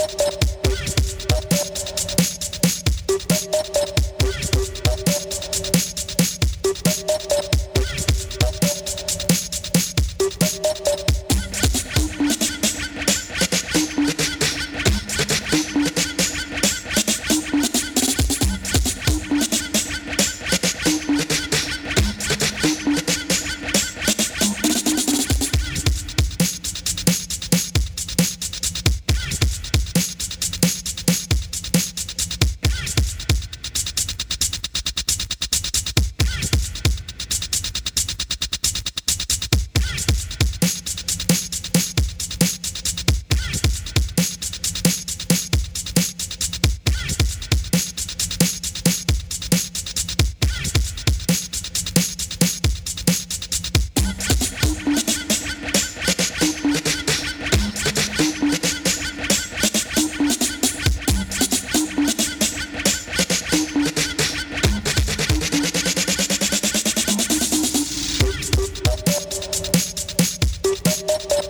you you